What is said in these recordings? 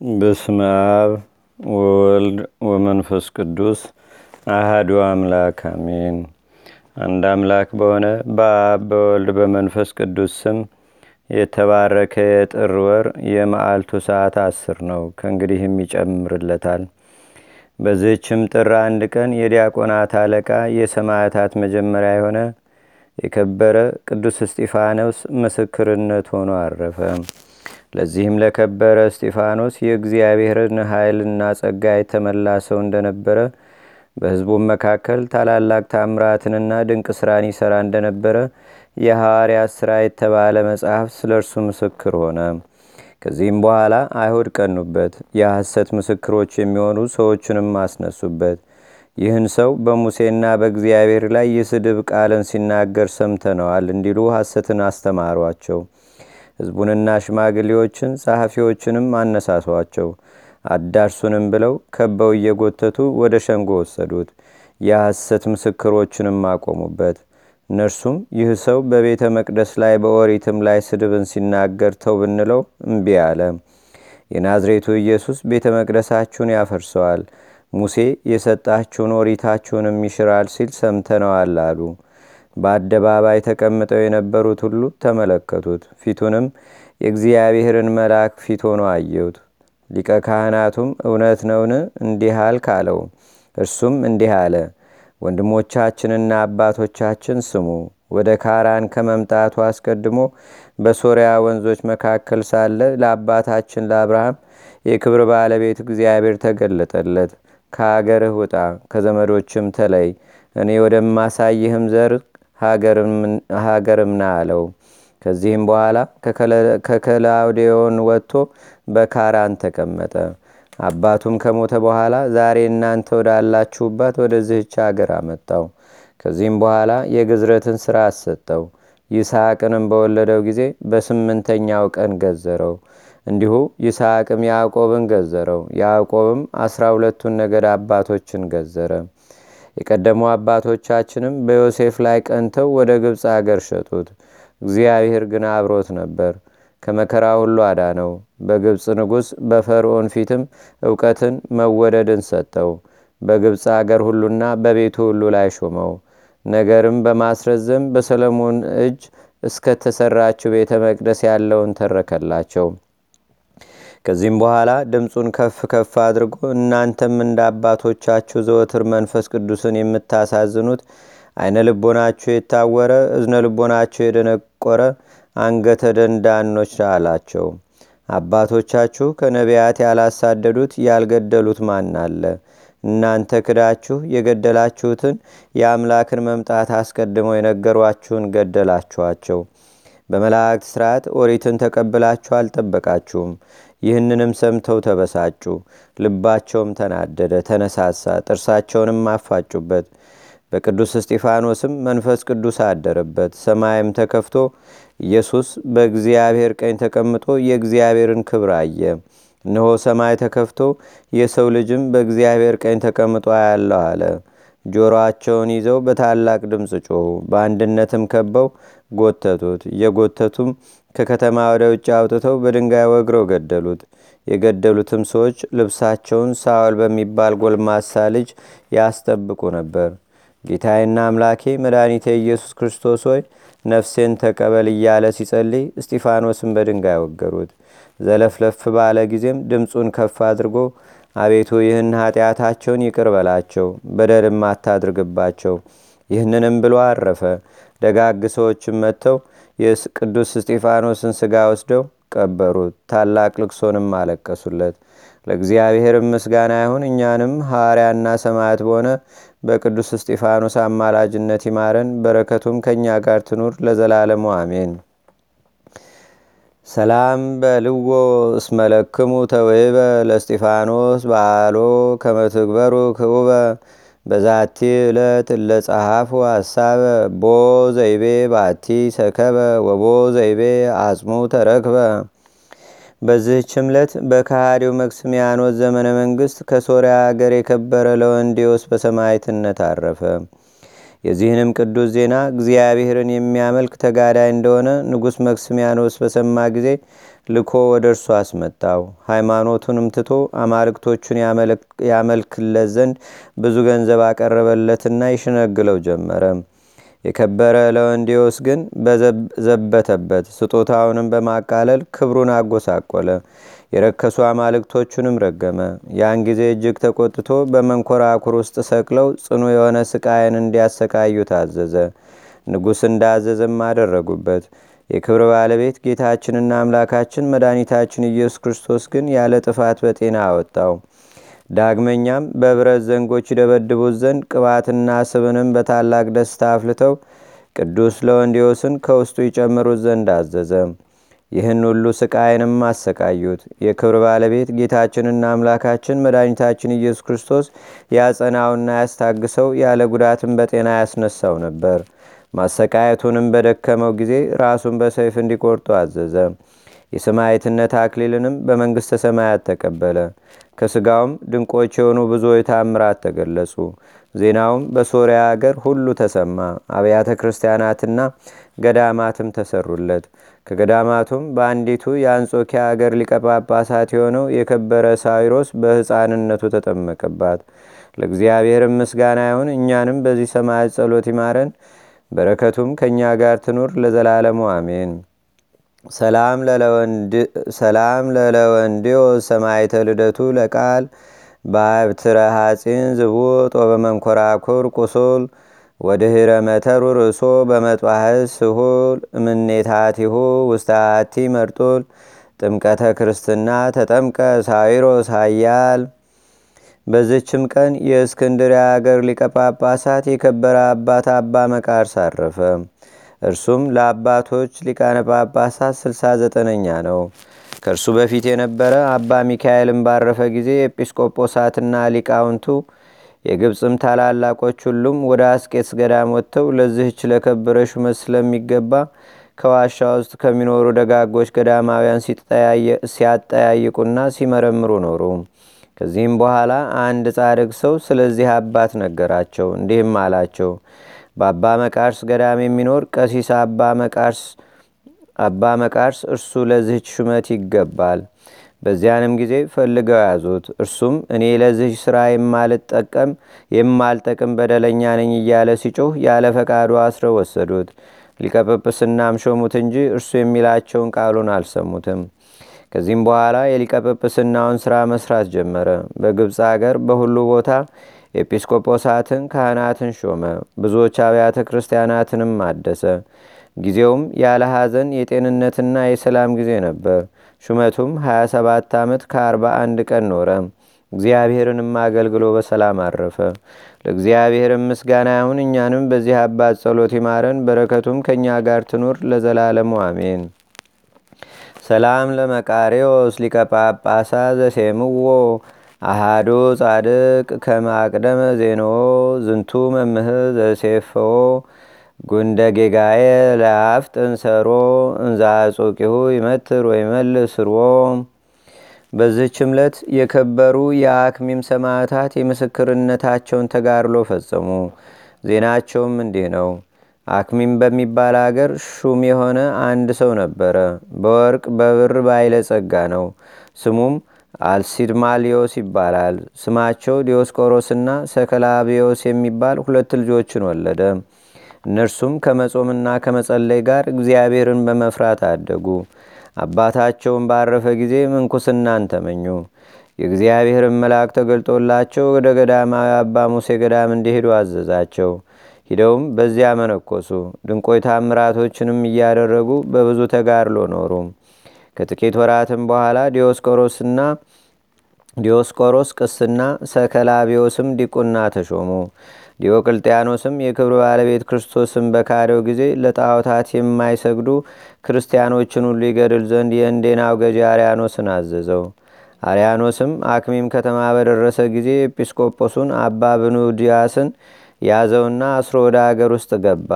በስመ አብ ወወልድ ወመንፈስ ቅዱስ አህዱ አምላክ አሜን። አንድ አምላክ በሆነ በአብ በወልድ በመንፈስ ቅዱስ ስም የተባረከ የጥር ወር የመዓልቱ ሰዓት አስር ነው። ከእንግዲህም ይጨምርለታል። በዚህችም ጥር አንድ ቀን የዲያቆናት አለቃ የሰማዕታት መጀመሪያ የሆነ የከበረ ቅዱስ እስጢፋኖስ ምስክርነት ሆኖ አረፈ። ለዚህም ለከበረ እስጢፋኖስ የእግዚአብሔርን ኃይልና ጸጋ የተመላ ሰው እንደነበረ በሕዝቡም መካከል ታላላቅ ታምራትንና ድንቅ ሥራን ይሠራ እንደነበረ የሐዋርያት ሥራ የተባለ መጽሐፍ ስለ እርሱ ምስክር ሆነ። ከዚህም በኋላ አይሁድ ቀኑበት፣ የሐሰት ምስክሮች የሚሆኑ ሰዎችንም አስነሱበት። ይህን ሰው በሙሴና በእግዚአብሔር ላይ የስድብ ቃልን ሲናገር ሰምተነዋል እንዲሉ ሐሰትን አስተማሯቸው። ሕዝቡንና ሽማግሌዎችን ጸሐፊዎችንም አነሳሷቸው። አዳርሱንም ብለው ከበው እየጎተቱ ወደ ሸንጎ ወሰዱት። የሐሰት ምስክሮችንም አቆሙበት። እነርሱም ይህ ሰው በቤተ መቅደስ ላይ በኦሪትም ላይ ስድብን ሲናገር ተው ብንለው እምቢ አለ። የናዝሬቱ ኢየሱስ ቤተ መቅደሳችሁን ያፈርሰዋል፣ ሙሴ የሰጣችሁን ኦሪታችሁንም ይሽራል ሲል ሰምተነዋል አሉ። በአደባባይ ተቀምጠው የነበሩት ሁሉ ተመለከቱት። ፊቱንም የእግዚአብሔርን መልአክ ፊት ሆኖ አየሁት። ሊቀ ካህናቱም እውነት ነውን እንዲህ አልክ አለው። እርሱም እንዲህ አለ፣ ወንድሞቻችንና አባቶቻችን ስሙ። ወደ ካራን ከመምጣቱ አስቀድሞ በሶርያ ወንዞች መካከል ሳለ ለአባታችን ለአብርሃም የክብር ባለቤት እግዚአብሔር ተገለጠለት። ከአገርህ ውጣ፣ ከዘመዶችም ተለይ፣ እኔ ወደማሳይህም ዘር ሀገርም ና አለው። ከዚህም በኋላ ከከላውዴዮን ወጥቶ በካራን ተቀመጠ። አባቱም ከሞተ በኋላ ዛሬ እናንተ ወዳላችሁባት ወደዚህች አገር አመጣው። ከዚህም በኋላ የግዝረትን ሥራ አሰጠው። ይስሐቅንም በወለደው ጊዜ በስምንተኛው ቀን ገዘረው። እንዲሁ ይስሐቅም ያዕቆብን ገዘረው። ያዕቆብም አስራ ሁለቱን ነገድ አባቶችን ገዘረ። የቀደሙ አባቶቻችንም በዮሴፍ ላይ ቀንተው ወደ ግብፅ አገር ሸጡት። እግዚአብሔር ግን አብሮት ነበር፣ ከመከራ ሁሉ አዳነው። በግብፅ ንጉሥ በፈርዖን ፊትም እውቀትን መወደድን ሰጠው። በግብፅ አገር ሁሉና በቤቱ ሁሉ ላይ ሾመው። ነገርም በማስረዘም በሰለሞን እጅ እስከተሰራችው ቤተ መቅደስ ያለውን ተረከላቸው። ከዚህም በኋላ ድምፁን ከፍ ከፍ አድርጎ እናንተም እንደ አባቶቻችሁ ዘወትር መንፈስ ቅዱስን የምታሳዝኑት አይነ ልቦናችሁ የታወረ እዝነ ልቦናችሁ የደነቆረ አንገተ ደንዳኖች አላቸው። አባቶቻችሁ ከነቢያት ያላሳደዱት ያልገደሉት ማን አለ? እናንተ ክዳችሁ የገደላችሁትን የአምላክን መምጣት አስቀድመው የነገሯችሁን ገደላችኋቸው። በመላእክት ሥርዓት ኦሪትን ተቀብላችሁ አልጠበቃችሁም። ይህንንም ሰምተው ተበሳጩ፣ ልባቸውም ተናደደ፣ ተነሳሳ፣ ጥርሳቸውንም አፋጩበት። በቅዱስ እስጢፋኖስም መንፈስ ቅዱስ አደረበት። ሰማይም ተከፍቶ ኢየሱስ በእግዚአብሔር ቀኝ ተቀምጦ የእግዚአብሔርን ክብር አየ። እነሆ ሰማይ ተከፍቶ የሰው ልጅም በእግዚአብሔር ቀኝ ተቀምጦ ያለው አለ። ጆሮአቸውን ይዘው በታላቅ ድምፅ ጮኹ። በአንድነትም ከበው ጎተቱት። እየጎተቱም ከከተማ ወደ ውጭ አውጥተው በድንጋይ ወግረው ገደሉት። የገደሉትም ሰዎች ልብሳቸውን ሳውል በሚባል ጎልማሳ ልጅ ያስጠብቁ ነበር። ጌታዬና አምላኬ መድኃኒቴ ኢየሱስ ክርስቶስ ሆይ ነፍሴን ተቀበል እያለ ሲጸልይ እስጢፋኖስን በድንጋይ ወገሩት። ዘለፍለፍ ባለ ጊዜም ድምፁን ከፍ አድርጎ አቤቱ ይህን ኃጢአታቸውን ይቅር በላቸው፣ በደልም አታድርግባቸው። ይህንንም ብሎ አረፈ። ደጋግ ሰዎችም መጥተው የቅዱስ እስጢፋኖስን ሥጋ ወስደው ቀበሩት። ታላቅ ልቅሶንም አለቀሱለት። ለእግዚአብሔርም ምስጋና ይሁን። እኛንም ሐዋርያና ሰማዕት በሆነ በቅዱስ እስጢፋኖስ አማላጅነት ይማረን፣ በረከቱም ከእኛ ጋር ትኑር ለዘላለሙ አሜን። ሰላም በልዎ እስመለክሙ ተውህበ ለእስጢፋኖስ በዓሎ ከመትግበሩ ክቡበ በዛቲ ዕለት ለጸሐፉ ሐሳበ ቦ ዘይቤ ባቲ ሰከበ ወቦ ዘይቤ አጽሙ ተረክበ። በዚህች ዕለት በከሃዲው መክስሚያኖስ ዘመነ መንግሥት ከሶርያ አገር የከበረ ለወንዴዎስ በሰማዕትነት አረፈ። የዚህንም ቅዱስ ዜና እግዚአብሔርን የሚያመልክ ተጋዳይ እንደሆነ ንጉሥ መክስሚያኖስ በሰማ ጊዜ ልኮ ወደ እርሱ አስመጣው። ሃይማኖቱንም ትቶ አማልክቶቹን ያመልክለት ዘንድ ብዙ ገንዘብ አቀረበለትና ይሸነግለው ጀመረ። የከበረ ለወንዲዮስ ግን ዘበተበት። ስጦታውንም በማቃለል ክብሩን አጎሳቆለ። የረከሱ አማልክቶቹንም ረገመ። ያን ጊዜ እጅግ ተቆጥቶ በመንኮራኩር ውስጥ ሰቅለው ጽኑ የሆነ ስቃይን እንዲያሰቃዩ ታዘዘ። ንጉሥ እንዳዘዘም አደረጉበት። የክብር ባለቤት ጌታችንና አምላካችን መድኃኒታችን ኢየሱስ ክርስቶስ ግን ያለ ጥፋት በጤና አወጣው። ዳግመኛም በብረት ዘንጎች ይደበድቡት ዘንድ ቅባትና ስብንም በታላቅ ደስታ አፍልተው ቅዱስ ለወንዲዮስን ከውስጡ ይጨምሩት ዘንድ አዘዘ። ይህን ሁሉ ስቃይንም አሰቃዩት። የክብር ባለቤት ጌታችንና አምላካችን መድኃኒታችን ኢየሱስ ክርስቶስ ያጸናውና ያስታግሰው ያለ ጉዳትም በጤና ያስነሳው ነበር። ማሰቃየቱንም በደከመው ጊዜ ራሱን በሰይፍ እንዲቆርጡ አዘዘ። የሰማዕትነት አክሊልንም በመንግሥተ ሰማያት ተቀበለ። ከሥጋውም ድንቆች የሆኑ ብዙ ታምራት ተገለጹ። ዜናውም በሶርያ አገር ሁሉ ተሰማ። አብያተ ክርስቲያናትና ገዳማትም ተሰሩለት። ከገዳማቱም በአንዲቱ የአንጾኪያ አገር ሊቀጳጳሳት የሆነው የከበረ ሳዊሮስ በሕፃንነቱ ተጠመቀባት። ለእግዚአብሔር ምስጋና ይሁን። እኛንም በዚህ ሰማያት ጸሎት ይማረን፣ በረከቱም ከእኛ ጋር ትኑር ለዘላለሙ አሜን። ሰላም ለለወንዲዮ ሰማይተ ልደቱ ለቃል በአብትረ ሐፂን ዝቡጥ ወበመንኮራኩር ቁሱል ወድህረ መተሩ ርእሶ በመጥባህስ ስሁል እምኔታቲሁ ውስታቲ መርጡል ጥምቀተ ክርስትና ተጠምቀ ሳዊሮስ ኃያል። በዝችም ቀን የእስክንድርያ አገር ሊቀጳጳሳት የከበረ አባት አባ መቃርስ አረፈ። እርሱም ለአባቶች ሊቃነ ጳጳሳት 69ኛ ነው። ከእርሱ በፊት የነበረ አባ ሚካኤልም ባረፈ ጊዜ ኤጲስቆጶሳትና ሊቃውንቱ የግብፅም ታላላቆች ሁሉም ወደ አስቄትስ ገዳም ወጥተው ለዚህች ለከበረ ሹመት ስለሚገባ ከዋሻ ውስጥ ከሚኖሩ ደጋጎች ገዳማውያን ሲያጠያይቁና ሲመረምሩ ኖሩ። ከዚህም በኋላ አንድ ጻድቅ ሰው ስለዚህ አባት ነገራቸው። እንዲህም አላቸው። በአባ መቃርስ ገዳም የሚኖር ቀሲስ አባ መቃርስ እርሱ ለዚህች ሹመት ይገባል። በዚያንም ጊዜ ፈልገው ያዙት። እርሱም እኔ ለዚህ ሥራ የማልጠቀም የማልጠቅም በደለኛ ነኝ እያለ ሲጮህ ያለ ፈቃዱ አስረው ወሰዱት። ሊቀጵጵስናም ሾሙት እንጂ እርሱ የሚላቸውን ቃሉን አልሰሙትም። ከዚህም በኋላ የሊቀጵጵስናውን ሥራ መስራት ጀመረ። በግብፅ አገር በሁሉ ቦታ ኤጲስቆጶሳትን፣ ካህናትን ሾመ። ብዙዎች አብያተ ክርስቲያናትንም አደሰ። ጊዜውም ያለ ሐዘን የጤንነትና የሰላም ጊዜ ነበር። ሹመቱም 27 ዓመት ከ41 ቀን ኖረ። እግዚአብሔርንም አገልግሎ በሰላም አረፈ። ለእግዚአብሔርም ምስጋና ይሁን። እኛንም በዚህ አባት ጸሎት ይማረን፣ በረከቱም ከእኛ ጋር ትኑር ለዘላለሙ አሜን። ሰላም ለመቃሪዎስ ሊቀ ጳጳሳ ዘሴምዎ አሃዱ ጻድቅ ከማቅደመ ዜኖ ዝንቱ መምህር ዘሴፈዎ ጉንደ ጌጋዬ ለአፍጥን ሰሮ እንዛጾቂሁ ይመትር ወይመልስ ርዎ። በዚህች ዕለት የከበሩ የአክሚም ሰማዕታት የምስክርነታቸውን ተጋድሎ ፈጸሙ። ዜናቸውም እንዲህ ነው። አክሚም በሚባል አገር ሹም የሆነ አንድ ሰው ነበረ። በወርቅ በብር ባይለጸጋ ነው። ስሙም አልሲድማሊዮስ ይባላል። ስማቸው ዲዮስቆሮስና ሰከላቢዮስ የሚባል ሁለት ልጆችን ወለደ። እነርሱም ከመጾምና ከመጸለይ ጋር እግዚአብሔርን በመፍራት አደጉ። አባታቸውን ባረፈ ጊዜ ምንኩስናን ተመኙ። የእግዚአብሔርን መልአክ ተገልጦላቸው ወደ ገዳማዊ አባ ሙሴ ገዳም እንዲሄዱ አዘዛቸው። ሂደውም በዚያ መነኮሱ። ድንቆይ ታምራቶችንም እያደረጉ በብዙ ተጋድሎ ኖሩ። ከጥቂት ወራትም በኋላ ዲዮስቆሮስና ዲዮስቆሮስ ቅስና፣ ሰከላቢዮስም ዲቁና ተሾሙ። ዲዮቅልጥያኖስም የክብር ባለቤት ክርስቶስን በካደው ጊዜ ለጣዖታት የማይሰግዱ ክርስቲያኖችን ሁሉ ይገድል ዘንድ የእንዴናው ገዢ አርያኖስን አዘዘው። አርያኖስም አክሚም ከተማ በደረሰ ጊዜ ኤጲስቆጶሱን አባ ብኑዲያስን ያዘውና አስሮ ወደ አገር ውስጥ ገባ።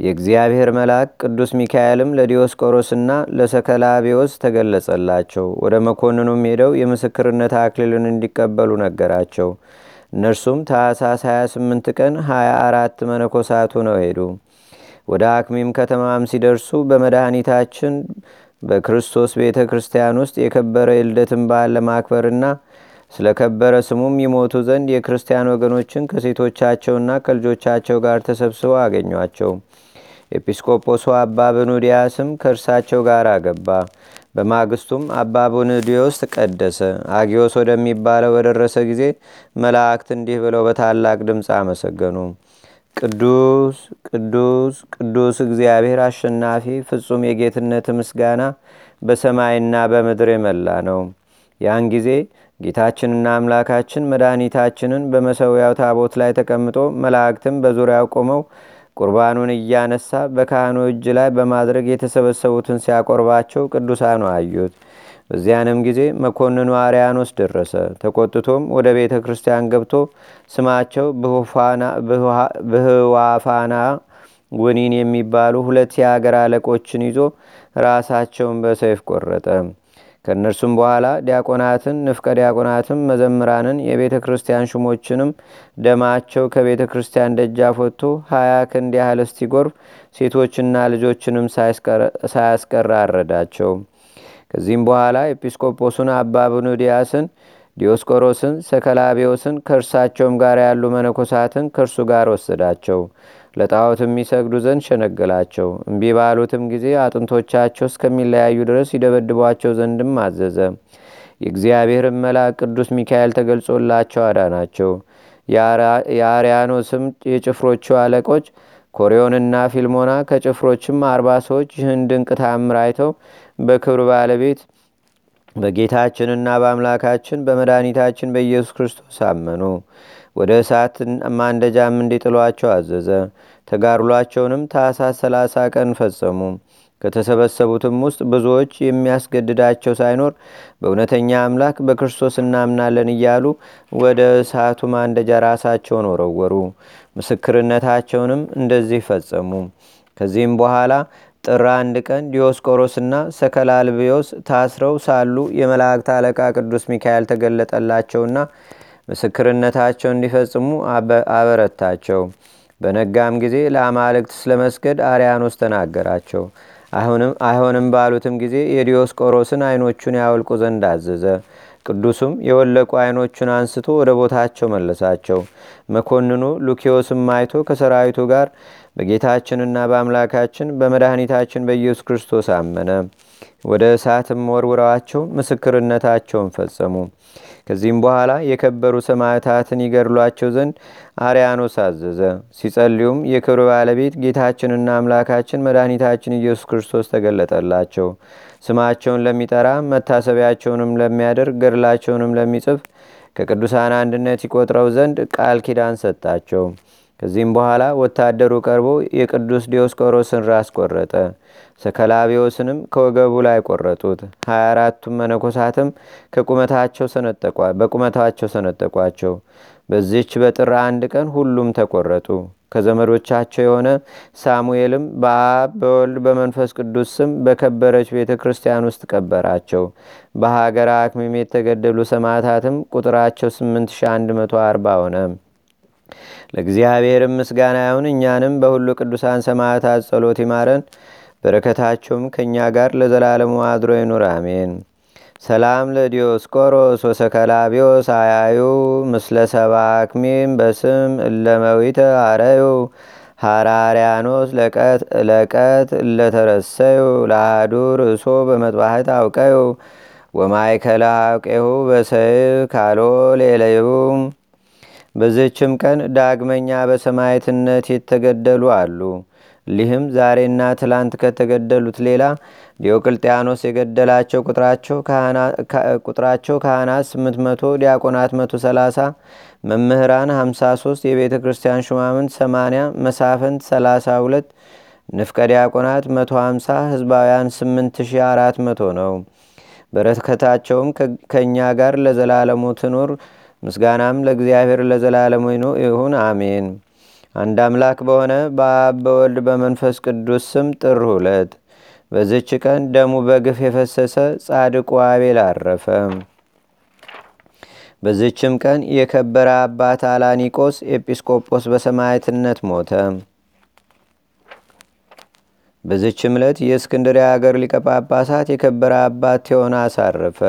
የእግዚአብሔር መልአክ ቅዱስ ሚካኤልም ለዲዮስቆሮስና ለሰከላቢዎስ ተገለጸላቸው። ወደ መኮንኑም ሄደው የምስክርነት አክሊልን እንዲቀበሉ ነገራቸው። እነርሱም ታኅሳስ 28 ቀን 24 መነኮሳቱ ነው ሄዱ። ወደ አክሚም ከተማም ሲደርሱ በመድኃኒታችን በክርስቶስ ቤተ ክርስቲያን ውስጥ የከበረ የልደትን በዓል ለማክበርና ስለ ከበረ ስሙም ይሞቱ ዘንድ የክርስቲያን ወገኖችን ከሴቶቻቸውና ከልጆቻቸው ጋር ተሰብስበው አገኟቸው። ኤጲስቆጶሱ አባ ብኑዲያስም ከእርሳቸው ጋር አገባ። በማግስቱም አባ ብኑዲዮስ ቀደሰ። አጊዮስ ወደሚባለው በደረሰ ጊዜ መላእክት እንዲህ ብለው በታላቅ ድምፅ አመሰገኑ። ቅዱስ ቅዱስ ቅዱስ እግዚአብሔር አሸናፊ ፍጹም የጌትነት ምስጋና በሰማይና በምድር የመላ ነው። ያን ጊዜ ጌታችንና አምላካችን መድኃኒታችንን በመሰዊያው ታቦት ላይ ተቀምጦ መላእክትም በዙሪያው ቆመው ቁርባኑን እያነሳ በካህኑ እጅ ላይ በማድረግ የተሰበሰቡትን ሲያቆርባቸው ቅዱሳኑ አዩት። በዚያንም ጊዜ መኮንኑ አርያኖስ ደረሰ። ተቆጥቶም ወደ ቤተ ክርስቲያን ገብቶ ስማቸው ብህዋፋና ወኒን የሚባሉ ሁለት የአገር አለቆችን ይዞ ራሳቸውን በሰይፍ ቆረጠ። ከእነርሱም በኋላ ዲያቆናትን፣ ንፍቀ ዲያቆናትም፣ መዘምራንን፣ የቤተ ክርስቲያን ሹሞችንም ደማቸው ከቤተ ክርስቲያን ደጃፍ ወጥቶ ሀያ ክንድ ያህል እስቲጎርፍ ሴቶችና ልጆችንም ሳያስቀር አረዳቸው። ከዚህም በኋላ ኤጲስቆጶሱን አባ ብኑዲያስን፣ ዲዮስቆሮስን፣ ሰከላቤዎስን ከእርሳቸውም ጋር ያሉ መነኮሳትን ከእርሱ ጋር ወሰዳቸው። ለጣዖት የሚሰግዱ ዘንድ ሸነገላቸው። እምቢ ባሉትም ጊዜ አጥንቶቻቸው እስከሚለያዩ ድረስ ይደበድቧቸው ዘንድም አዘዘ። የእግዚአብሔርን መልአክ ቅዱስ ሚካኤል ተገልጾላቸው አዳናቸው። የአርያኖስም የጭፍሮቹ አለቆች ኮሪዮንና ፊልሞና ከጭፍሮችም አርባ ሰዎች ይህን ድንቅ ታምር አይተው በክብር ባለቤት በጌታችንና በአምላካችን በመድኃኒታችን በኢየሱስ ክርስቶስ አመኑ። ወደ እሳት ማንደጃም እንዲጥሏቸው አዘዘ። ተጋድሏቸውንም ታኅሳስ ሰላሳ ቀን ፈጸሙ። ከተሰበሰቡትም ውስጥ ብዙዎች የሚያስገድዳቸው ሳይኖር በእውነተኛ አምላክ በክርስቶስ እናምናለን እያሉ ወደ እሳቱ ማንደጃ ራሳቸውን ወረወሩ። ምስክርነታቸውንም እንደዚህ ፈጸሙ። ከዚህም በኋላ ጥር አንድ ቀን ዲዮስቆሮስና ሰከላልቢዮስ ታስረው ሳሉ የመላእክት አለቃ ቅዱስ ሚካኤል ተገለጠላቸውና ምስክርነታቸው እንዲፈጽሙ አበረታቸው። በነጋም ጊዜ ለአማልክት ስለመስገድ አርያኖስ ተናገራቸው። አይሆንም ባሉትም ጊዜ የዲዮስቆሮስን አይኖቹን ያወልቁ ዘንድ አዘዘ። ቅዱሱም የወለቁ አይኖቹን አንስቶ ወደ ቦታቸው መለሳቸው። መኮንኑ ሉኪዮስም አይቶ ከሰራዊቱ ጋር በጌታችንና በአምላካችን በመድኃኒታችን በኢየሱስ ክርስቶስ አመነ። ወደ እሳትም ወርውረዋቸው ምስክርነታቸውን ፈጸሙ። ከዚህም በኋላ የከበሩ ሰማዕታትን ይገድሏቸው ዘንድ አርያኖስ አዘዘ። ሲጸልዩም የክብር ባለቤት ጌታችንና አምላካችን መድኃኒታችን ኢየሱስ ክርስቶስ ተገለጠላቸው። ስማቸውን ለሚጠራ መታሰቢያቸውንም ለሚያደርግ ገድላቸውንም ለሚጽፍ ከቅዱሳን አንድነት ይቆጥረው ዘንድ ቃል ኪዳን ሰጣቸው። ከዚህም በኋላ ወታደሩ ቀርቦ የቅዱስ ዲዮስቆሮስን ራስ ቆረጠ። ሰከላቢዎስንም ከወገቡ ላይ ቆረጡት። ሀያ አራቱም መነኮሳትም በቁመታቸው ሰነጠቋቸው። በዚች በጥር አንድ ቀን ሁሉም ተቆረጡ። ከዘመዶቻቸው የሆነ ሳሙኤልም በአብ በወልድ በመንፈስ ቅዱስ ስም በከበረች ቤተ ክርስቲያን ውስጥ ቀበራቸው። በሀገር አክሚም የተገደሉ ሰማዕታትም ቁጥራቸው 8140 ሆነ። ለእግዚአብሔርም ምስጋና ይሁን። እኛንም በሁሉ ቅዱሳን ሰማዕታት ጸሎት ይማረን፣ በረከታቸውም ከእኛ ጋር ለዘላለሙ አድሮ ይኑር፣ አሜን። ሰላም ለዲዮስቆሮስ ወሰከላቢዮስ አያዩ ምስለ ሰባክሚም በስም እለመዊተ አረዩ ሃራሪያኖስ ለቀት እለተረሰዩ ለአህዱ ርእሶ በመጥባሕት አውቀዩ ወማይከላ አውቄሁ በሰይፍ ካሎ ሌለዩ በዝችም ቀን ዳግመኛ በሰማዕትነት የተገደሉ አሉ። ሊህም ዛሬና ትላንት ከተገደሉት ሌላ ዲዮቅልጥያኖስ የገደላቸው ቁጥራቸው ካህናት 800 ዲያቆናት 130 መምህራን 53 የቤተ ክርስቲያን ሹማምንት 80 መሳፍንት 32 ንፍቀ ዲያቆናት 150 ህዝባውያን 8400 ነው። በረከታቸውም ከእኛ ጋር ለዘላለሙ ትኑር። ምስጋናም ለእግዚአብሔር ለዘላለሙ ይሁን አሜን። አንድ አምላክ በሆነ በአብ በወልድ በመንፈስ ቅዱስ ስም ጥር ሁለት በዝች ቀን ደሙ በግፍ የፈሰሰ ጻድቁ አቤል አረፈ። በዝችም ቀን የከበረ አባት አላኒቆስ ኤጲስቆጶስ በሰማዕትነት ሞተ። በዝች ዕለት የእስክንድርያ አገር ሊቀ ጳጳሳት የከበረ አባት ቴዎና አሳረፈ።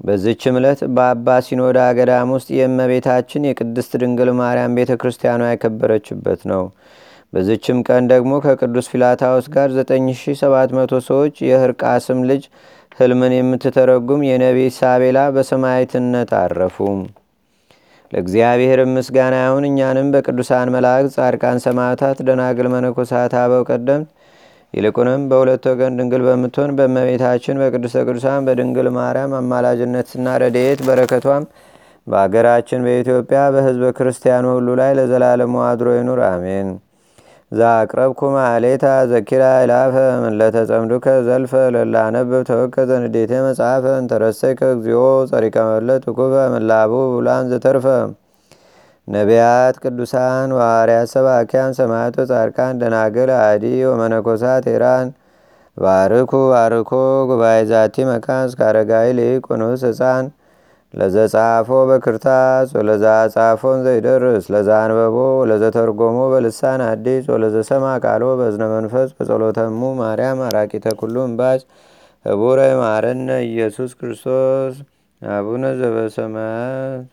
በዝች ዕለት በአባ ሲኖዳ ገዳም ውስጥ የእመቤታችን የቅድስት ድንግል ማርያም ቤተ ክርስቲያኗ የከበረችበት ነው። በዝችም ቀን ደግሞ ከቅዱስ ፊላታዎስ ጋር 9700 ሰዎች የህርቃስም ልጅ ህልምን የምትተረጉም የነቢይ ሳቤላ በሰማይትነት አረፉ። ለእግዚአብሔር ምስጋና ይሁን። እኛንም በቅዱሳን መላእክት፣ ጻድቃን፣ ሰማዕታት፣ ደናግል፣ መነኮሳት፣ አበው ቀደምት ይልቁንም በሁለት ወገን ድንግል በምትሆን በእመቤታችን በቅድስተ ቅዱሳን በድንግል ማርያም አማላጅነትና ረድኤት በረከቷም በአገራችን በኢትዮጵያ በህዝበ ክርስቲያኑ ሁሉ ላይ ለዘላለሙ አድሮ ይኑር፣ አሜን። ዛቅረብኩ ማሌታ ዘኪራ ይላፈ ምለተጸምዱከ ዘልፈ ለላነብብ ተወከ ዘንዴቴ መጽሐፈ እንተረሰይከ እግዚኦ ጸሪቀ ኩበ ምላቡ ብላን ዘተርፈ ነቢያት፣ ቅዱሳን፣ ዋርያት፣ ሰባኪያን፣ ሰማዕቶ፣ ጻድቃን፣ ደናግል፣ አዲ ወመነኮሳት ኤራን ባርኩ ባርኮ ጉባኤ ዛቲ መካን እስከ አረጋዊ ልቅ ቁኑስ ህፃን ለዘጻፎ በክርታስ ወለዛ ጻፎን ዘይደርስ ለዛ አንበቦ ለዘተርጎሞ በልሳን አዲስ ወለዘሰማ ቃሎ በዝነ መንፈስ በጸሎተሙ ማርያም አራቂተ ኩሉ እምባጭ ህቡረ ማረነ ኢየሱስ ክርስቶስ። አቡነ ዘበሰማያት